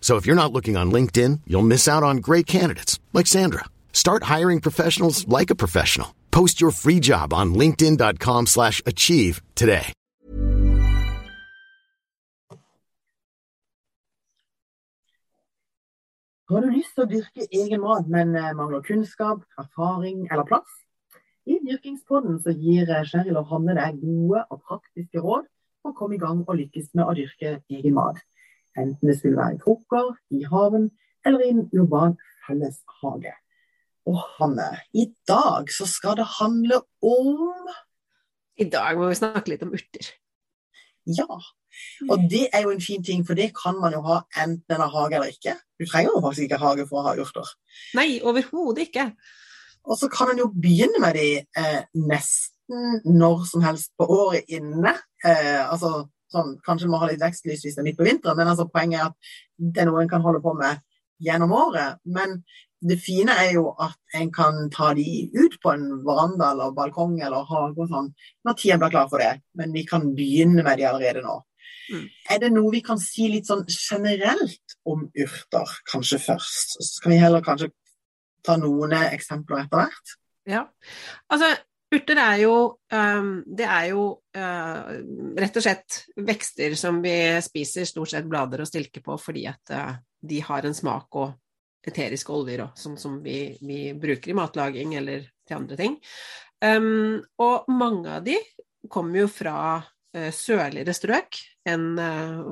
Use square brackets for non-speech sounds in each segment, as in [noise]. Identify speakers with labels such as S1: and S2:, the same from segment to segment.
S1: So if you're not looking on LinkedIn, you'll miss out on great candidates like Sandra. Start hiring professionals like a professional. Post your free job on linkedin.com/achieve today.
S2: Har du lyst til å dyrke egen mat, men eh, mangler kunnskap, erfaring eller plass? I Dyrkingspodden så gir eh, Cheryl og Hanne deg gode og praktiske råd for å komme i gang og lykkes med å dyrke egen mat. Enten det skulle være i krukker, i haven eller i en urban felleshage. Og Hanne, i dag så skal det handle om
S3: I dag må vi snakke litt om urter.
S2: Ja. Og det er jo en fin ting, for det kan man jo ha enten en har hage eller ikke. Du trenger jo faktisk ikke hage for å ha urter.
S3: Nei, overhodet ikke.
S2: Og så kan en jo begynne med de eh, nesten når som helst på året inne. Eh, altså sånn, Kanskje må ha litt vekstlys hvis det er midt på vinteren, men altså, poenget er at det er noe en kan holde på med gjennom året. Men det fine er jo at en kan ta de ut på en veranda eller balkong eller hage og sånn når tida blir klar for det. Men vi kan begynne med de allerede nå.
S3: Mm.
S2: Er det noe vi kan si litt sånn generelt om urter, kanskje først? Så kan vi heller kanskje ta noen eksempler etter hvert.
S3: Ja. Altså, urter er jo um, Det er jo uh, rett og slett vekster som vi spiser stort sett blader og stilker på fordi at uh, de har en smak og eteriske oljer òg, som, som vi, vi, bruker i matlaging eller til andre ting. Um, og mange av de kommer jo fra uh, sørligere strøk enn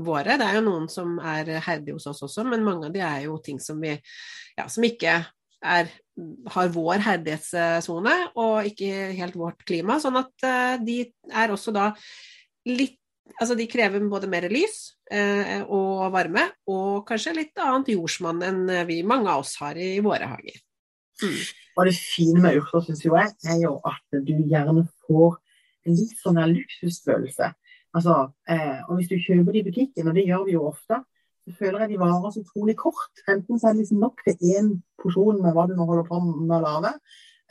S3: våre. Det er jo noen som er herdige hos oss også, men mange av de er jo ting som vi ja, som ikke er, har vår herdighetssone og ikke helt vårt klima. Sånn at uh, de er også da litt Altså de krever både mer lys eh, og varme, og kanskje litt annet jordsmonn enn vi mange av oss har i våre hager.
S2: Mm. Og det fine med urter, syns jeg, er jo at du gjerne får en litt sånn luksusfølelse. Altså, eh, og hvis du kjøper det i butikken, og det gjør vi jo ofte, føler jeg de varer så utrolig kort. Enten så er det liksom nok til én porsjon med hva du nå holder på med å lage,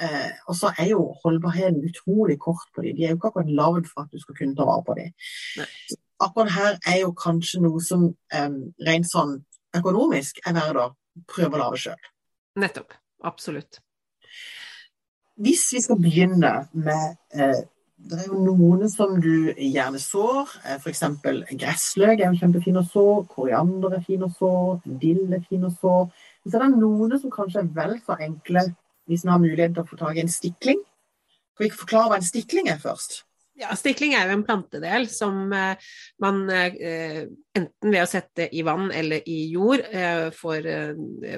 S2: Eh, og så er jo holdbarheten utrolig kort på dem. De er jo ikke akkurat lagd for at du skal kunne ta vare på dem. Akkurat her er jo kanskje noe som eh, rent sånn økonomisk er verre å prøve å lage sjøl.
S3: Nettopp. Absolutt.
S2: Hvis vi skal begynne med eh, Det er jo noen som du gjerne sår. Eh, F.eks. gressløk er jo kjempefin å så. Koriander er fin å så. Dill er fin å så. Så det er noen som kanskje er vel så enkle hvis en har mulighet til å få tak i en stikling. Kan vi ikke forklare hva en stikling er først?
S3: Ja, Stikling er jo en plantedel som eh, man eh, enten ved å sette i vann eller i jord får det,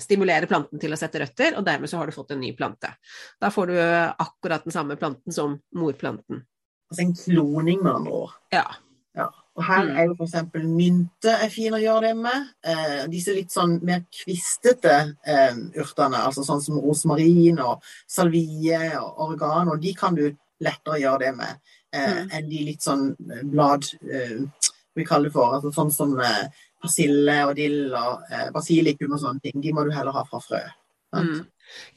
S3: stimulere planten til å sette røtter, og dermed så har du fått en ny plante. Da får du akkurat den samme planten som morplanten.
S2: Altså en kloning, med andre ord.
S3: Ja.
S2: Ja. Og her er jo f.eks. mynte er fin å gjøre det med. Eh, disse litt sånn mer kvistete eh, urtene, altså sånn som rosmarin og salvie og oregano, de kan du lettere gjøre det med eh,
S3: Mm.
S2: enn de litt sånn blad eh, vi kaller det for, altså sånn som eh, persille og dill og eh, basilikum og sånne ting, de må du heller ha fra frø.
S3: Mm.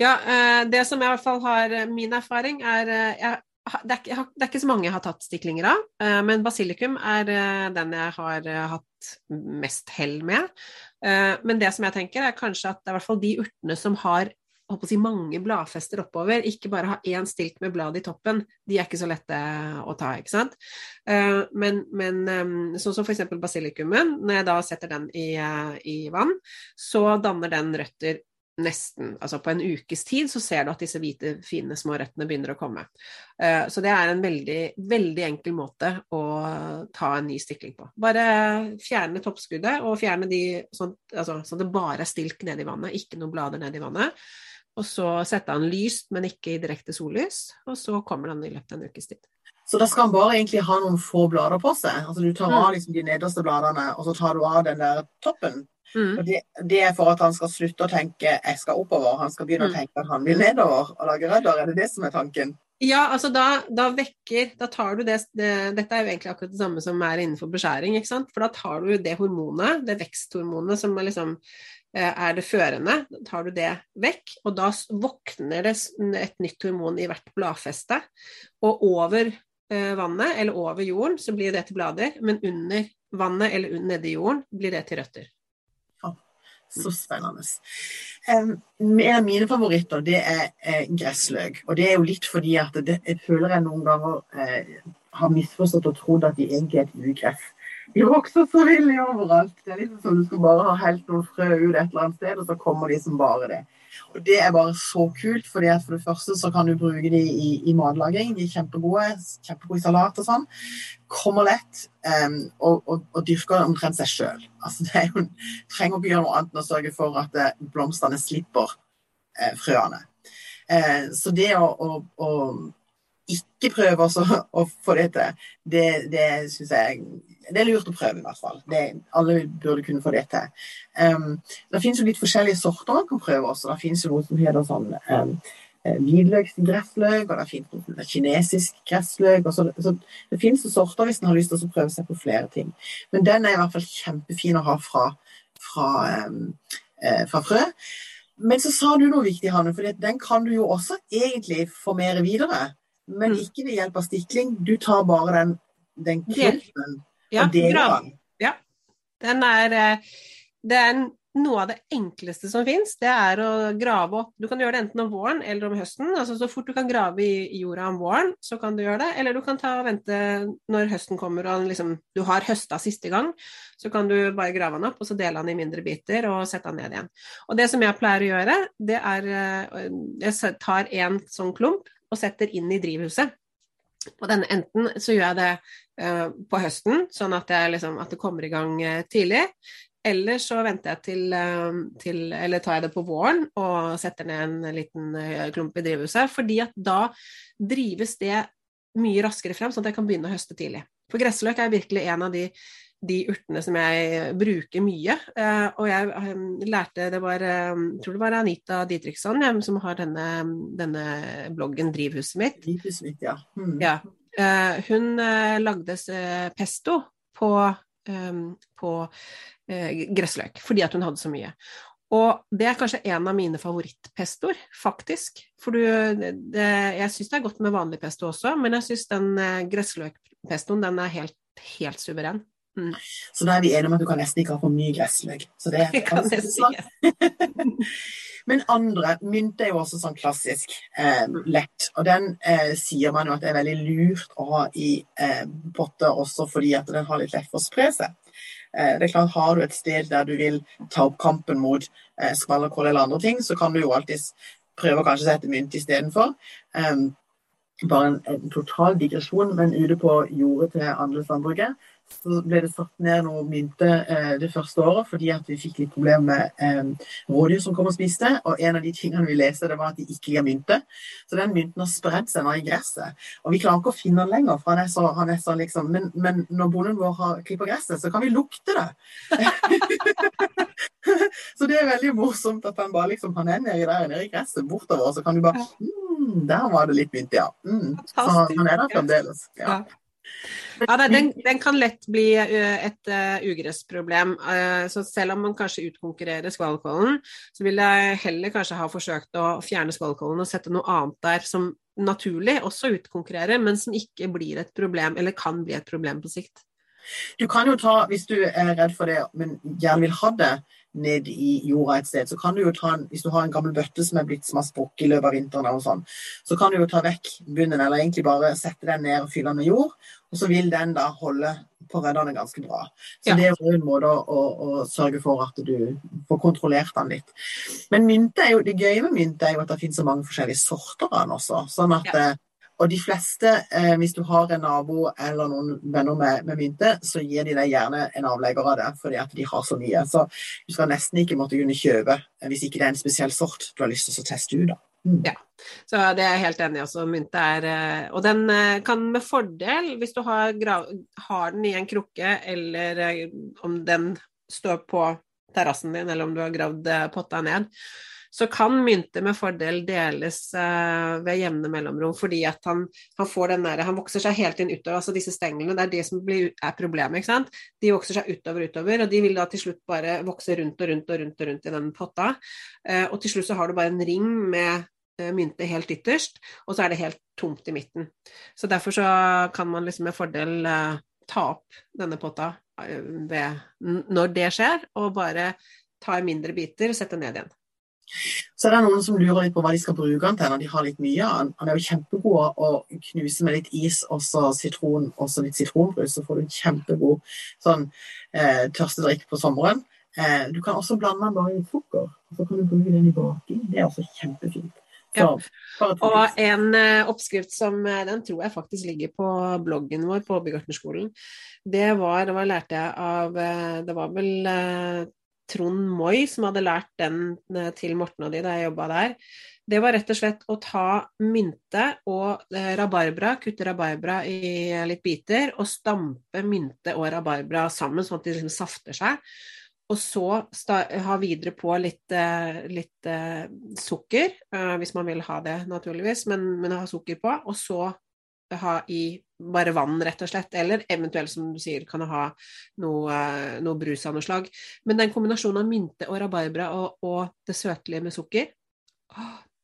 S3: Ja, eh, det som jeg i hvert fall har min erfaring, er jeg, det, er ikke, det er ikke så mange jeg har tatt stiklinger av, men basilikum er den jeg har hatt mest hell med. Men det som jeg tenker, er kanskje at det er i hvert fall de urtene som har å si, mange bladfester oppover, ikke bare ha én stilk med blad i toppen, de er ikke så lette å ta, ikke sant. Uh, men, men um, sånn som f.eks. basilikumen, når jeg da setter den i, uh, i, vann, så danner den røtter nesten, altså på en ukes tid, så ser du at disse hvite, fine små røttene begynner å komme. Så det er en veldig, veldig enkel måte å ta en ny stikling på. Bare fjerne toppskuddet, og fjerne de sånn, altså, så det bare er stilk nedi vannet, ikke noen blader nedi vannet. Og så setter han lyst, men ikke i direkte sollys. Og så kommer den i løpet av en ukes tid.
S2: Så da skal han bare egentlig ha noen få blader på seg? Altså Du tar mm. av liksom de nederste bladene, og så tar du av den der toppen? Mm. Det, det, er for at han skal slutte å tenke 'jeg skal oppover', han skal begynne mm. å tenke at han vil nedover og lage rødder? Er det det som er tanken?
S3: Ja, altså da, da, vekker Da tar du det, det, Dette er jo egentlig akkurat det samme som er innenfor beskjæring, ikke sant. For da tar du det hormonet, det veksthormonet som er liksom er det førende, tar du det vekk, og da våkner det et nytt hormon i hvert bladfeste. Og over eh, vannet, eller over jorden, så blir det til blader, men under vannet eller nedi jorden blir det til røtter.
S2: så spennende. Um, en av mine favoritter det er eh, gressløk. Og det er jo litt fordi at det, jeg føler jeg noen ganger eh, har misforstått og trodd at de egentlig er et ugress. De vokser så villig overalt. Det er liksom som du skal bare ha helt noen frø ut et eller annet sted, og så kommer de som bare det. Og Det er bare så kult, fordi at for det første så kan du bruke de i, i matlaging. De er kjempegode. Kjempegode salat og sånn. Kommer lett, um, og, og, og, dyrker omtrent seg sjøl. Altså, det er trenger ikke gjøre noe annet enn å sørge for at eh, blomstene slipper eh, frøene. Eh, så det å, å, å ikke prøve å få det til, det, det syns jeg det er lurt å prøve, i hvert fall. Det, alle burde kunne få det til. Um, det finnes jo litt forskjellige sorter man kan prøve også. Det finnes jo noe som heter sånn um, hvitløksgressløk, og det finnes noe kinesisk gressløk. Så, så, det finnes sorter hvis en har lyst til å prøve seg på flere ting. Men den er i hvert fall kjempefin å ha fra, fra, um, uh, fra frø. Men så sa du noe viktig, Hanne, for den kan du jo også egentlig formere videre men mm. ikke ved hjelp av stikling. Du tar bare den, den klumpen
S3: ja, og deler den. Ja. Den er, eh, det er noe av det enkleste som fins, det er å grave opp Du kan gjøre det enten om våren eller om høsten. altså Så fort du kan grave i jorda om våren, så kan du gjøre det. Eller du kan ta og vente når høsten kommer og liksom, du har høsta siste gang. Så kan du bare grave den opp og så dele den i mindre biter og sette den ned igjen. Og det som jeg pleier å gjøre, det er eh, Jeg tar en sånn klump og setter inn i drivhuset. Og denne enten så gjør jeg det uh, på høsten, sånn at, liksom, at, det kommer i gang uh, tidlig. Eller så venter jeg til, uh, til, Eller tar jeg det på våren og setter ned en liten klump i drivhuset. fordi at da drives det mye raskere frem, sånn at jeg kan begynne å høste tidlig. For gressløk er virkelig en av de de urtene som jeg bruker mye. Uh, og jeg um, lærte Det var um, tror det var Anita Didriksson som har denne, denne, bloggen 'Drivhuset mitt'.
S2: Drivhuset mitt, ja. Mm.
S3: ja. Uh, hun uh, lagde pesto på, på gressløk fordi at hun hadde så mye. Og det er kanskje en av mine favorittpestoer, faktisk. For du, det, jeg syns det er godt med vanlig pesto også, men jeg syns den gressløkpestoen den er helt, helt suveren.
S2: Mm. Så da er vi enige om at du kan nesten ikke ha for mye gressløk. Så det
S3: kan. [laughs]
S2: Men andre, mynt er jo også sånn klassisk eh, lett. Og den eh, sier man jo at det er veldig lurt å ha i eh, potter også fordi at den har litt lett for å spre seg. Eh, det er klart, Har du et sted der du vil ta opp kampen mot eh, skvallerkål eller andre ting, så kan du jo alltid prøve å kanskje sette mynt istedenfor. Um, bare en, en, total digresjon, men ute på jordet til andelsanbruket så ble det satt ned noe mynte eh, det første året fordi at vi fikk litt problemer med eh, rådyr som kom og spiste. Og en av de tingene vi leste, det var at de ikke ga mynte. Så den mynten har spredd seg nå i gresset. Og vi klarer ikke å finne den lenger, for han er så, han er så liksom men, men, når bonden vår har klipper gresset, så kan vi lukte det. [laughs] så det er veldig morsomt at han bare liksom, han er nedi der nede i gresset bortover, så kan du bare mm, Der var det litt mynt, ja. Mm. Så han er der fremdeles. ja.
S3: Ja, den, den, kan lett bli eh, et uh, ugressproblem. Uh, så selv om man kanskje utkonkurrerer skvalkollen, så vil jeg heller kanskje ha forsøkt å fjerne skvalkollen og sette noe annet der som naturlig også utkonkurrerer, men som ikke blir et problem, eller kan bli et problem på sikt.
S2: Du kan jo ta, hvis du er redd for det, men gjerne vil ha det, ned i jorda et sted, så kan du jo ta en, hvis du har en gammel bøtte som er blitt som har sprukket i løpet av vinteren, og sånn, så kan du jo ta vekk bunnen, eller egentlig bare sette den ned og fylle den med jord. Og så vil den da holde på reddene ganske bra. Så ja. det er jo en måte å, å, å, sørge for at du får kontrollert den litt. Men mynte er jo, det gøye med mynte er jo at det finnes så mange forskjellige sorter av den også. sånn at ja. Og de fleste, eh, hvis du har en nabo eller noen venner med, med, mynte, så gir de deg gjerne en avlegger av det, fordi at de har så mye. Så du skal nesten ikke måtte kunne kjøpe eh, hvis ikke det er en spesiell sort du har lyst til å teste ut. da.
S3: Mm. Ja, så det er jeg helt enig i også. Mynte er eh, Og den eh, kan med fordel, hvis du har, har den i en krukke, eller om den står på terrassen din, eller om du har gravd potta ned, så kan mynter med fordel deles eh, ved jevne mellomrom, fordi at han, han, får den der, han vokser seg helt inn utover. altså Disse stenglene, det er det som blir, er problemet. ikke sant? De vokser seg utover og utover, og de vil da til slutt bare vokse rundt og rundt og rundt, og rundt i den potta. Eh, og til slutt så har du bare en ring med eh, mynte helt ytterst, og så er det helt tomt i midten. Så derfor så kan man liksom med fordel ta opp denne potta ved, når det skjer, og bare ta i mindre biter og sette ned igjen.
S2: Så er det noen som lurer litt på hva de skal bruke den til når de har litt mye av den. Han er jo kjempegod å knuse med litt is og så sitron og så litt sitronbrus, så får du en kjempegod sånn eh, tørstedrikk på sommeren. Eh, du kan også blande den bare i sukker, og så kan du bruke den i baking. Det er også kjempefint.
S3: Ja. Og en uh, oppskrift som uh, den tror jeg faktisk ligger på bloggen vår på Byggartnerskolen. Det var, det var lærte jeg av uh, Det var vel Trond Moi som hadde lært den eh, til Morten og de da jeg jobba der. Det var rett og slett å ta mynte og eh, rabarbra, kutte rabarbra i eh, litt biter, og stampe mynte og rabarbra sammen, sånn at de liksom safter seg. Og så ha videre på litt, litt uh, sukker, uh, hvis man vil ha det, naturligvis, men, men ha sukker på. Og så ha i bare vann, rett og slett. Eller eventuelt, som du sier, kan ha noe, noe brus av noe slag. Men den kombinasjonen av mynte og rabarbra og, og det søtlige med sukker,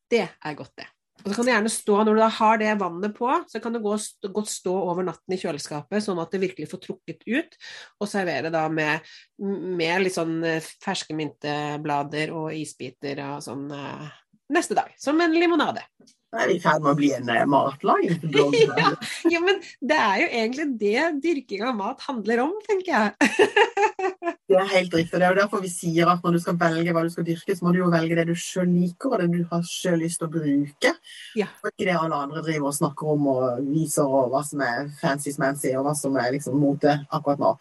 S3: det er godt, det. Og så kan det gjerne stå, Når du da har det vannet på, så kan det godt stå over natten i kjøleskapet, sånn at det virkelig får trukket ut, og servere da med, med litt sånn eh, ferske mynteblader og isbiter og sånn eh, neste dag. Som en limonade.
S2: Da er i ferd med å bli en matlag? [laughs]
S3: ja, ja, men det er jo egentlig det dyrking av mat handler om, tenker jeg. [laughs]
S2: det er helt riktig. Det er jo derfor vi sier at når du skal velge hva du skal dyrke, så må du jo velge det du sjøl liker, og det du har sjøl lyst til å bruke. Ja. Og ikke det alle andre driver og snakker om og viser, og hva som er fancy-smancy, og hva som er liksom mote akkurat nå.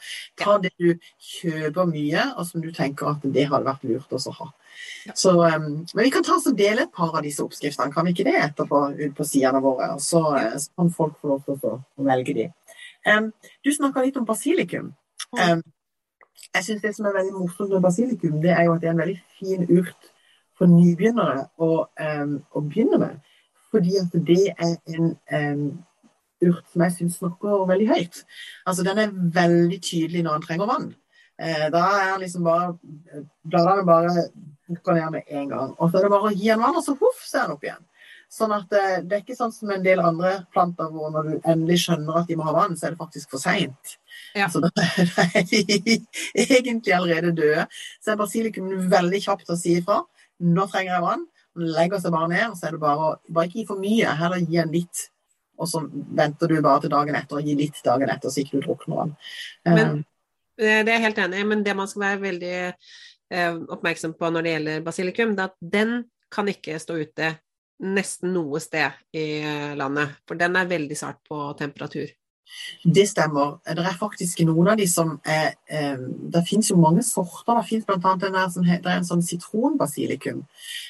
S2: Ta det du kjøper mye, og som du tenker at det hadde vært lurt også å ha. Så, um, men vi kan ta oss og dele et par av disse oppskriftene, kan vi ikke det, etterpå ut på sidene våre? Og så, eh, så, kan folk få lov til å, velge de. Um, du snakka litt om basilikum. Um, jeg syns det som er veldig morsomt med basilikum, det er jo at det er en veldig fin urt for nybegynnere å, å begynne med. Fordi at det er en urt som jeg syns snakker veldig høyt. Altså Den er veldig tydelig når han trenger vann. Eh, da er han liksom bare Bladene bare går ned med en gang. Og så er det bare å gi den vann, og så huff, så er den opp igjen. Sånn at eh, det er ikke sånn som en del andre planter hvor når du endelig skjønner at de må ha vann, så er det faktisk for seint. Ja. Så da er de [laughs] egentlig allerede døde. Så er basilikum veldig kjapt å si ifra. Nå trenger jeg vann. Den legger seg bare ned, og så er det bare å bare ikke gi for mye. Heller gi en litt. Og så venter du bare til dagen etter og gir litt dagen etter, så ikke du drukner vann.
S3: Men, eh, det er jeg helt enig i, men det man skal være veldig Eh, oppmerksom på når det gjelder basilikum, det er at den kan ikke stå ute nesten noe sted i eh, landet, for den er veldig sart på temperatur.
S2: Det stemmer. Det er faktisk noen av de som er eh, Det finnes jo mange sorter. Det finnes bl.a. den der som heter en sånn sitronbasilikum.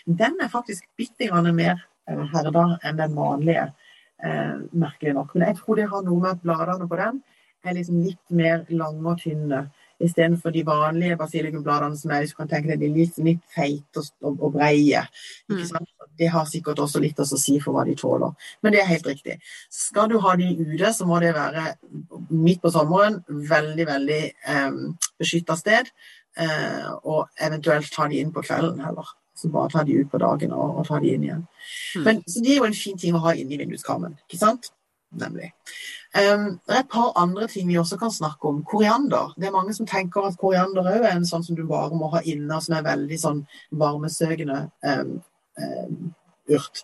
S2: Den er faktisk bitte grann mer herda enn den vanlige, merkelig nok. Men jeg tror det har noe med at bladene på den er liksom litt mer lange og tynne istedenfor de vanlige basilikumbladene som er du kan tenke deg, de litt, litt feite og, og, og breie. Mm. det har sikkert også litt å si for hva de tåler. Men det er helt riktig. Skal du ha de ute, så må det være midt på sommeren. Veldig, veldig eh, beskytta sted. Eh, og eventuelt ta de inn på kvelden heller. Så bare ta de ut på dagen og, og ta de inn igjen. Mm. Men, så det er jo en fin ting å ha inni vinduskarmen. ikke sant? Nemlig. Um, det er et par andre ting vi også kan snakke om. Koriander. Det er mange som tenker at koriander òg er en sånn som du bare må ha inne, som er veldig sånn varmesøkende um, um, urt.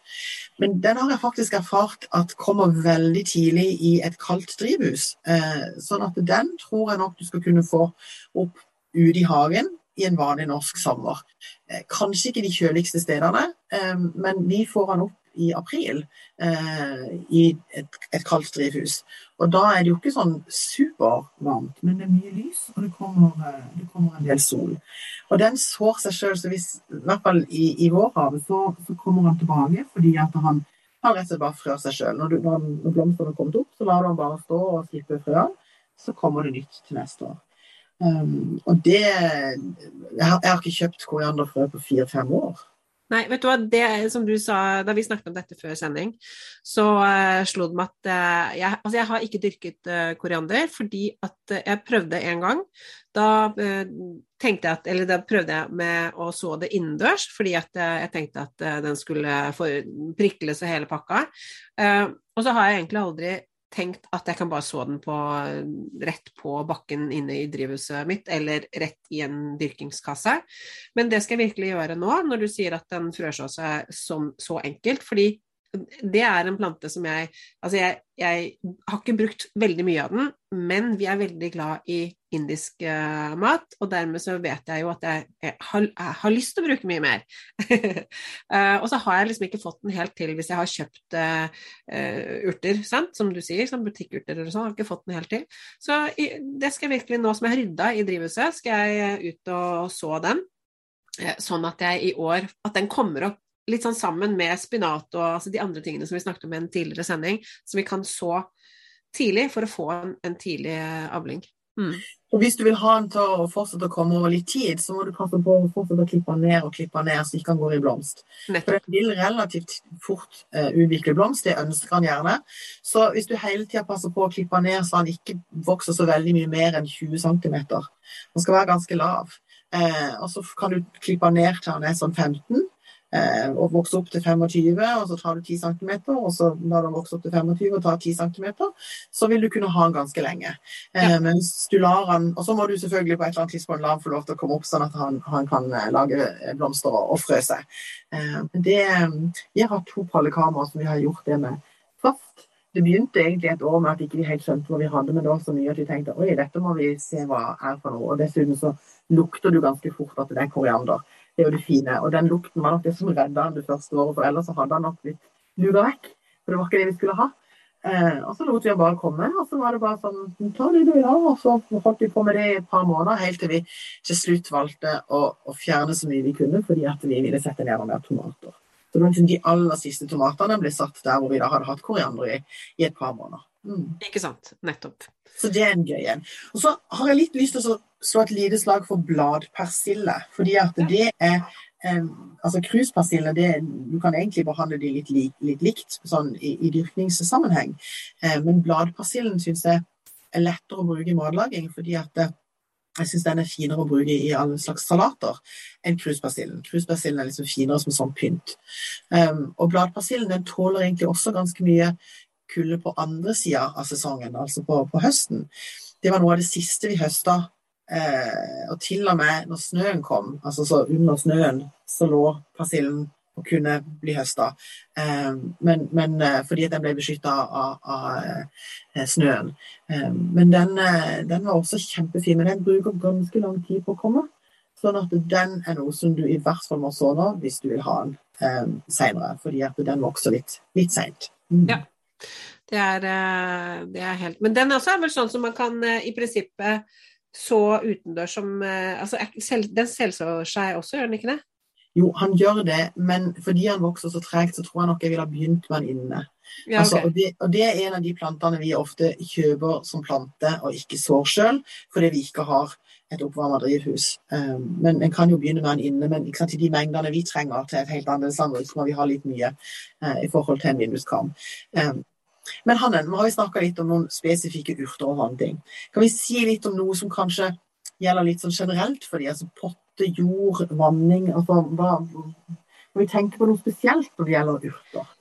S2: Men den har jeg faktisk erfart at kommer veldig tidlig i et kaldt drivhus. Uh, sånn at den tror jeg nok du skal kunne få opp ute i hagen i en vanlig norsk sommer. Uh, kanskje ikke de kjøligste stedene, men vi får den opp i april eh, i et, et kaldt drivhus. Og da er det jo ikke sånn supervarmt, men det er mye lys, og det kommer, eh, det kommer en del sol. Og den sår seg sjøl, så hvis, i hvert fall i, i vårhavet, så, så, kommer han tilbake fordi at han, har rett og slett bare frør seg sjøl. Når, når, når blomstene har kommet opp, så lar du han bare stå og slippe frøene. Så kommer det nytt til neste år. Um, og det jeg har, jeg har ikke kjøpt korianderfrø på fire-fem år.
S3: Nei, vet du hva, det som du sa da vi snakket om dette før sending, så uh, slo det meg at uh, jeg, altså jeg har ikke dyrket uh, koriander fordi at jeg prøvde en gang. Da tenkte jeg at Eller da prøvde jeg med å så det innendørs, fordi at jeg tenkte at den skulle prikles og hele pakka. og så har jeg egentlig aldri tenkt at jeg kan bare så den på, rett på bakken inne i drivhuset mitt, eller rett i en dyrkingskasse. Men det skal jeg virkelig gjøre nå, når du sier at den frøsås er som så enkelt. fordi det er en plante som jeg Altså, jeg, jeg, har ikke brukt veldig mye av den, men vi er veldig glad i indisk uh, mat, og dermed så vet jeg jo at jeg, jeg, har, jeg har, lyst til å bruke mye mer. uh, [laughs] og så har jeg liksom ikke fått den helt til hvis jeg har kjøpt uh, urter, sant? som du sier, som butikkurter eller sånn, har ikke fått den helt til. Så i, det skal jeg virkelig, nå som jeg har rydda i drivhuset, skal jeg ut og så den. Sånn at jeg i år At den kommer opp litt sånn sammen med spinat og altså de andre tingene som vi snakket om i en tidligere sending, som vi kan så tidlig for å få en, en tidlig eh, avling. Mm.
S2: Og Hvis du vil ha den til å fortsette å komme over litt tid, så må du passe på å fortsette å klippe den ned og klippe den ned så ikke den går i blomst. Nettopp. For den vil relativt fort uh, utvikle blomst, det ønsker han gjerne. Så hvis du hele tida passer på å klippe den ned så han ikke vokser så veldig mye mer enn 20 cm, den skal være ganske lav. Uh, og så kan du klippe den ned til han er sånn 15 Eh, og vokse opp til 25, og så tar du 10 cm, og så når du vokser opp til 25 og tar 10 cm, så vil du kunne ha den ganske lenge. Eh, ja. Mens du lar den Og så må du selvfølgelig på et eller annet tidspunkt la den få lov til å komme opp, sånn at han, han kan eh, lage blomster og, og frø seg. Det, vi har to pallekameraer som vi har gjort det med fast. Det begynte egentlig et år med at ikke vi helt skjønte hva vi hadde, men det var så mye at vi tenkte oi, dette må vi se hva er for noe. Og dessuten så lukter du ganske fort at det er koriander. Det er jo det fine. Og den lukten var nok det som redda han det første året, for ellers så hadde han nok blitt luka vekk. For det var ikke det vi skulle ha. Eh, og så lot vi han bare komme, og så var det bare sånn Ta det du vil ha. Og så holdt vi på med det i et par måneder, helt til vi til slutt valgte å, å fjerne så mye vi kunne, fordi at vi ville sette ned mer tomater. Så det var liksom De aller siste tomatene ble satt der hvor vi da hadde hatt koriander i, i et par måneder.
S3: Mm. Ikke sant. Nettopp.
S2: Så det er en gøy en. Og så har jeg litt lyst til å slå et lite slag for bladpersille. Fordi at det er eh, altså Kruspersille du kan egentlig behandle de litt, litt, litt likt sånn i, i dyrkningssammenheng. Eh, men bladpersillen syns jeg er lettere å bruke i matlaging. fordi at det, jeg syns den er finere å bruke i alle slags salater enn kruspersillen. Kruspersillen er liksom finere som sånn pynt. Um, og bladpersillen den tåler egentlig også ganske mye kulde på andre sida av sesongen, altså på, på, høsten. Det var noe av det siste vi høsta. Eh, og til og med når snøen kom, altså så under snøen, så lå persillen og kunne bli høsta. Eh, men, men fordi fordi den ble beskytta av, av, eh, snøen. Eh, men den, eh, den, var også kjempefin. Men den bruker ganske lang tid på å komme. Sånn at den er noe som du i hvert fall må så nå hvis du vil ha den eh, seinere. Fordi at den vokser litt, litt seint.
S3: Mm. Ja. Det er, eh, det er, helt Men den også er vel sånn som man kan eh, i prinsippet så utendørs som eh, Altså den selvsår seg også, gjør den ikke det?
S2: Jo, han gjør det, men fordi han vokser så tregt, så tror jeg nok jeg ville ha begynt med han inne. Ja, altså, okay. altså, og, det, og, det, er en av de plantene vi ofte kjøper som plante og ikke sår sjøl, fordi vi ikke har et oppvarma drivhus. Um, men en kan jo begynne med den inne, men sant, i de mengdene vi trenger til et helt annet sandwich, må vi ha litt mye uh, i forhold til en vinduskarm. Um, men Hanne, nå har vi snakka litt om noen spesifikke urter og sånne ting. Kan vi si litt om noe som kanskje gjelder litt sånn generelt for de, altså potte, jord, vanning altså, hva, Kan vi tenke på noe spesielt når det gjelder urter?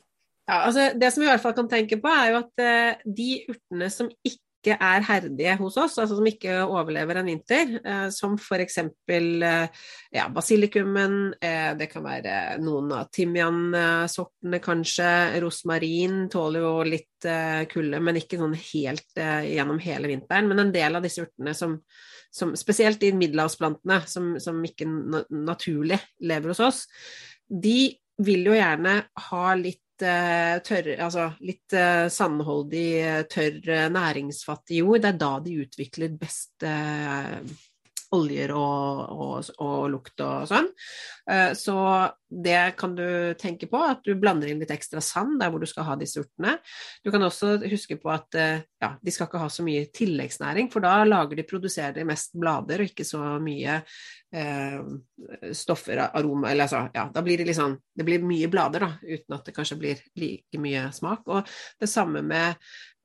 S3: Ja, altså Det som vi i hvert fall kan tenke på, er jo at uh, de urtene som ikke ikke er herdige hos oss, altså som ikke overlever en vinter, eh, som f.eks. Eh, ja, basilikumen, eh, det kan være noen av timiansortene kanskje, rosmarin tåler jo litt eh, kulde, men ikke sånn helt eh, gjennom hele vinteren. Men en del av disse urtene som, som spesielt de middelhavsplantene som, som ikke naturlig lever hos oss, de vil jo gjerne ha litt tørr, altså litt uh, sandholdig, tørr, næringsfattig jord. Det er da de utvikler best oljer og, og, og, lukt og sånn. Så det kan du tenke på, at du blander inn litt ekstra sand der hvor du skal ha disse urtene. Du kan også huske på at ja, de skal ikke ha så mye tilleggsnæring, for da lager de, produserer de mest blader og ikke så mye eh, stoffer, aroma Eller altså, ja, da blir det litt sånn Det blir mye blader, da, uten at det kanskje blir like mye smak. Og det samme med,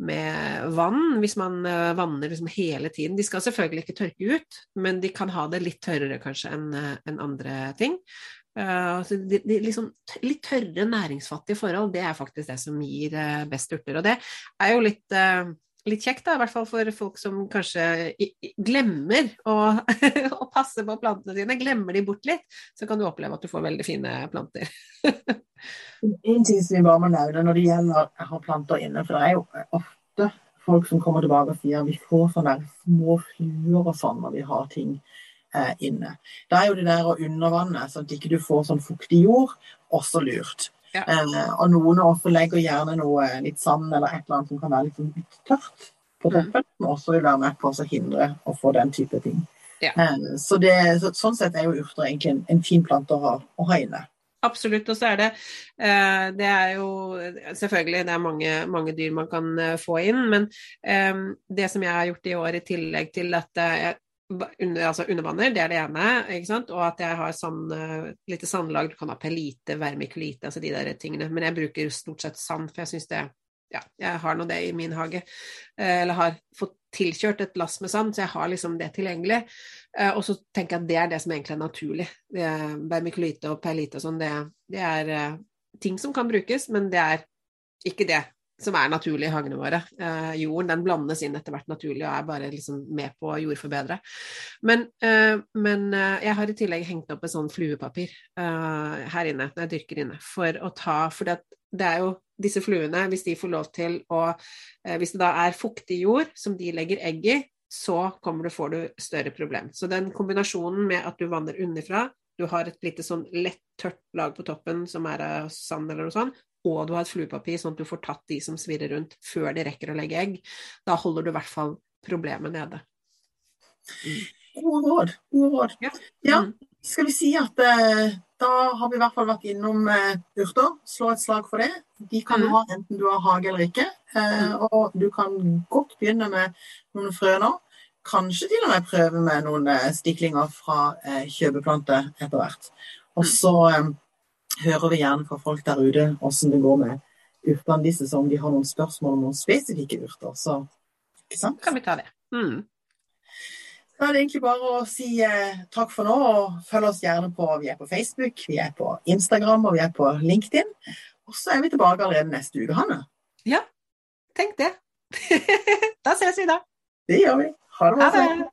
S3: med vann, hvis man uh, vanner liksom hele tiden. De skal selvfølgelig ikke tørke ut, men de kan ha det litt tørrere kanskje enn uh, en andre ting. Uh, de, de, liksom, litt tørre, næringsfattige forhold, det er faktisk det som gir best urter. Og det er jo litt litt kjekt, da, i hvert fall for folk som kanskje glemmer å, [laughs] å, passe på plantene sine. Glemmer de bort litt, så kan du oppleve at du får veldig fine planter. [laughs]
S2: en ting som vi bare må nevne når det gjelder å ha planter inne, for det er jo ofte folk som kommer tilbake og sier vi får sånne små fluer og sånn når vi har ting eh, inne. Da er jo det der å undervanne, sånn at ikke du får sånn fuktig jord, også lurt. Ja. Eh, og noen også legger gjerne noe litt sand eller et eller annet som kan være litt, sånn litt tørt på toppen, mm. som også vil være med på å hindre å få den type ting. Ja. Eh, så, det, så, sånn sett er jo urter egentlig en, en fin plante å ha, å ha inne.
S3: Absolutt. Og så er det eh, Det er jo selvfølgelig det er mange, mange dyr man kan eh, få inn, men eh, det som jeg har gjort i år, i tillegg til at jeg under, altså undervanner, det er det ene. Og at jeg har sand, uh, lite sandlag. Du kan ha pelite, vermikulite, altså de der tingene. Men jeg bruker stort sett sand, for jeg syns det Ja, jeg har nå det i min hage. Uh, eller har fått tilkjørt et lass med sand, så jeg har liksom det tilgjengelig. Uh, og så tenker jeg at det er det som egentlig er naturlig. vermikulite og perlite og sånn, det, det, er ting som kan brukes, men det er ikke det som er naturlig i hagene våre. Eh, jorden den blandes inn etter hvert naturlig og er bare liksom med på å jordforbedre. Men, eh, men eh, jeg har i tillegg hengt opp et sånn fluepapir eh, her inne når jeg dyrker inne, for å ta For det, det er jo disse fluene, hvis de får lov til å eh, Hvis det da er fuktig jord som de legger egg i, så kommer du, får du større problem. Så den kombinasjonen med at du vanner underfra, du har et lite sånn lett tørt lag på toppen som er av sand eller noe sånt, og du har et fluepapir, sånn at du får tatt de som svirrer rundt før de rekker å legge egg, da holder du i hvert fall problemet nede.
S2: Mm. Gode råd. Gode råd. Ja. ja. Mm. Skal vi si at eh, da har vi i hvert fall vært innom eh, urter. Slå et slag for det. De kan du mm. ha enten du har hage eller ikke. Eh, mm. og du kan godt begynne med noen frø nå. Kanskje til og med prøve med noen eh, stiklinger fra eh, kjøpeplanter etter hvert. Og så eh, hører vi gjerne fra folk der ute hvordan det går med urtene disse, så om de har noen spørsmål om noen spesifikke urter. Så ikke sant?
S3: Kan vi ta det. Mm.
S2: Da er det egentlig bare å si eh, takk for nå, og følg oss gjerne på Vi er på Facebook, vi er på Instagram og vi er på LinkedIn. Og så er vi tilbake allerede neste uke, Hanne.
S3: Ja, tenk det. [laughs] da ses vi da.
S2: Det gjør vi. Ha det bra.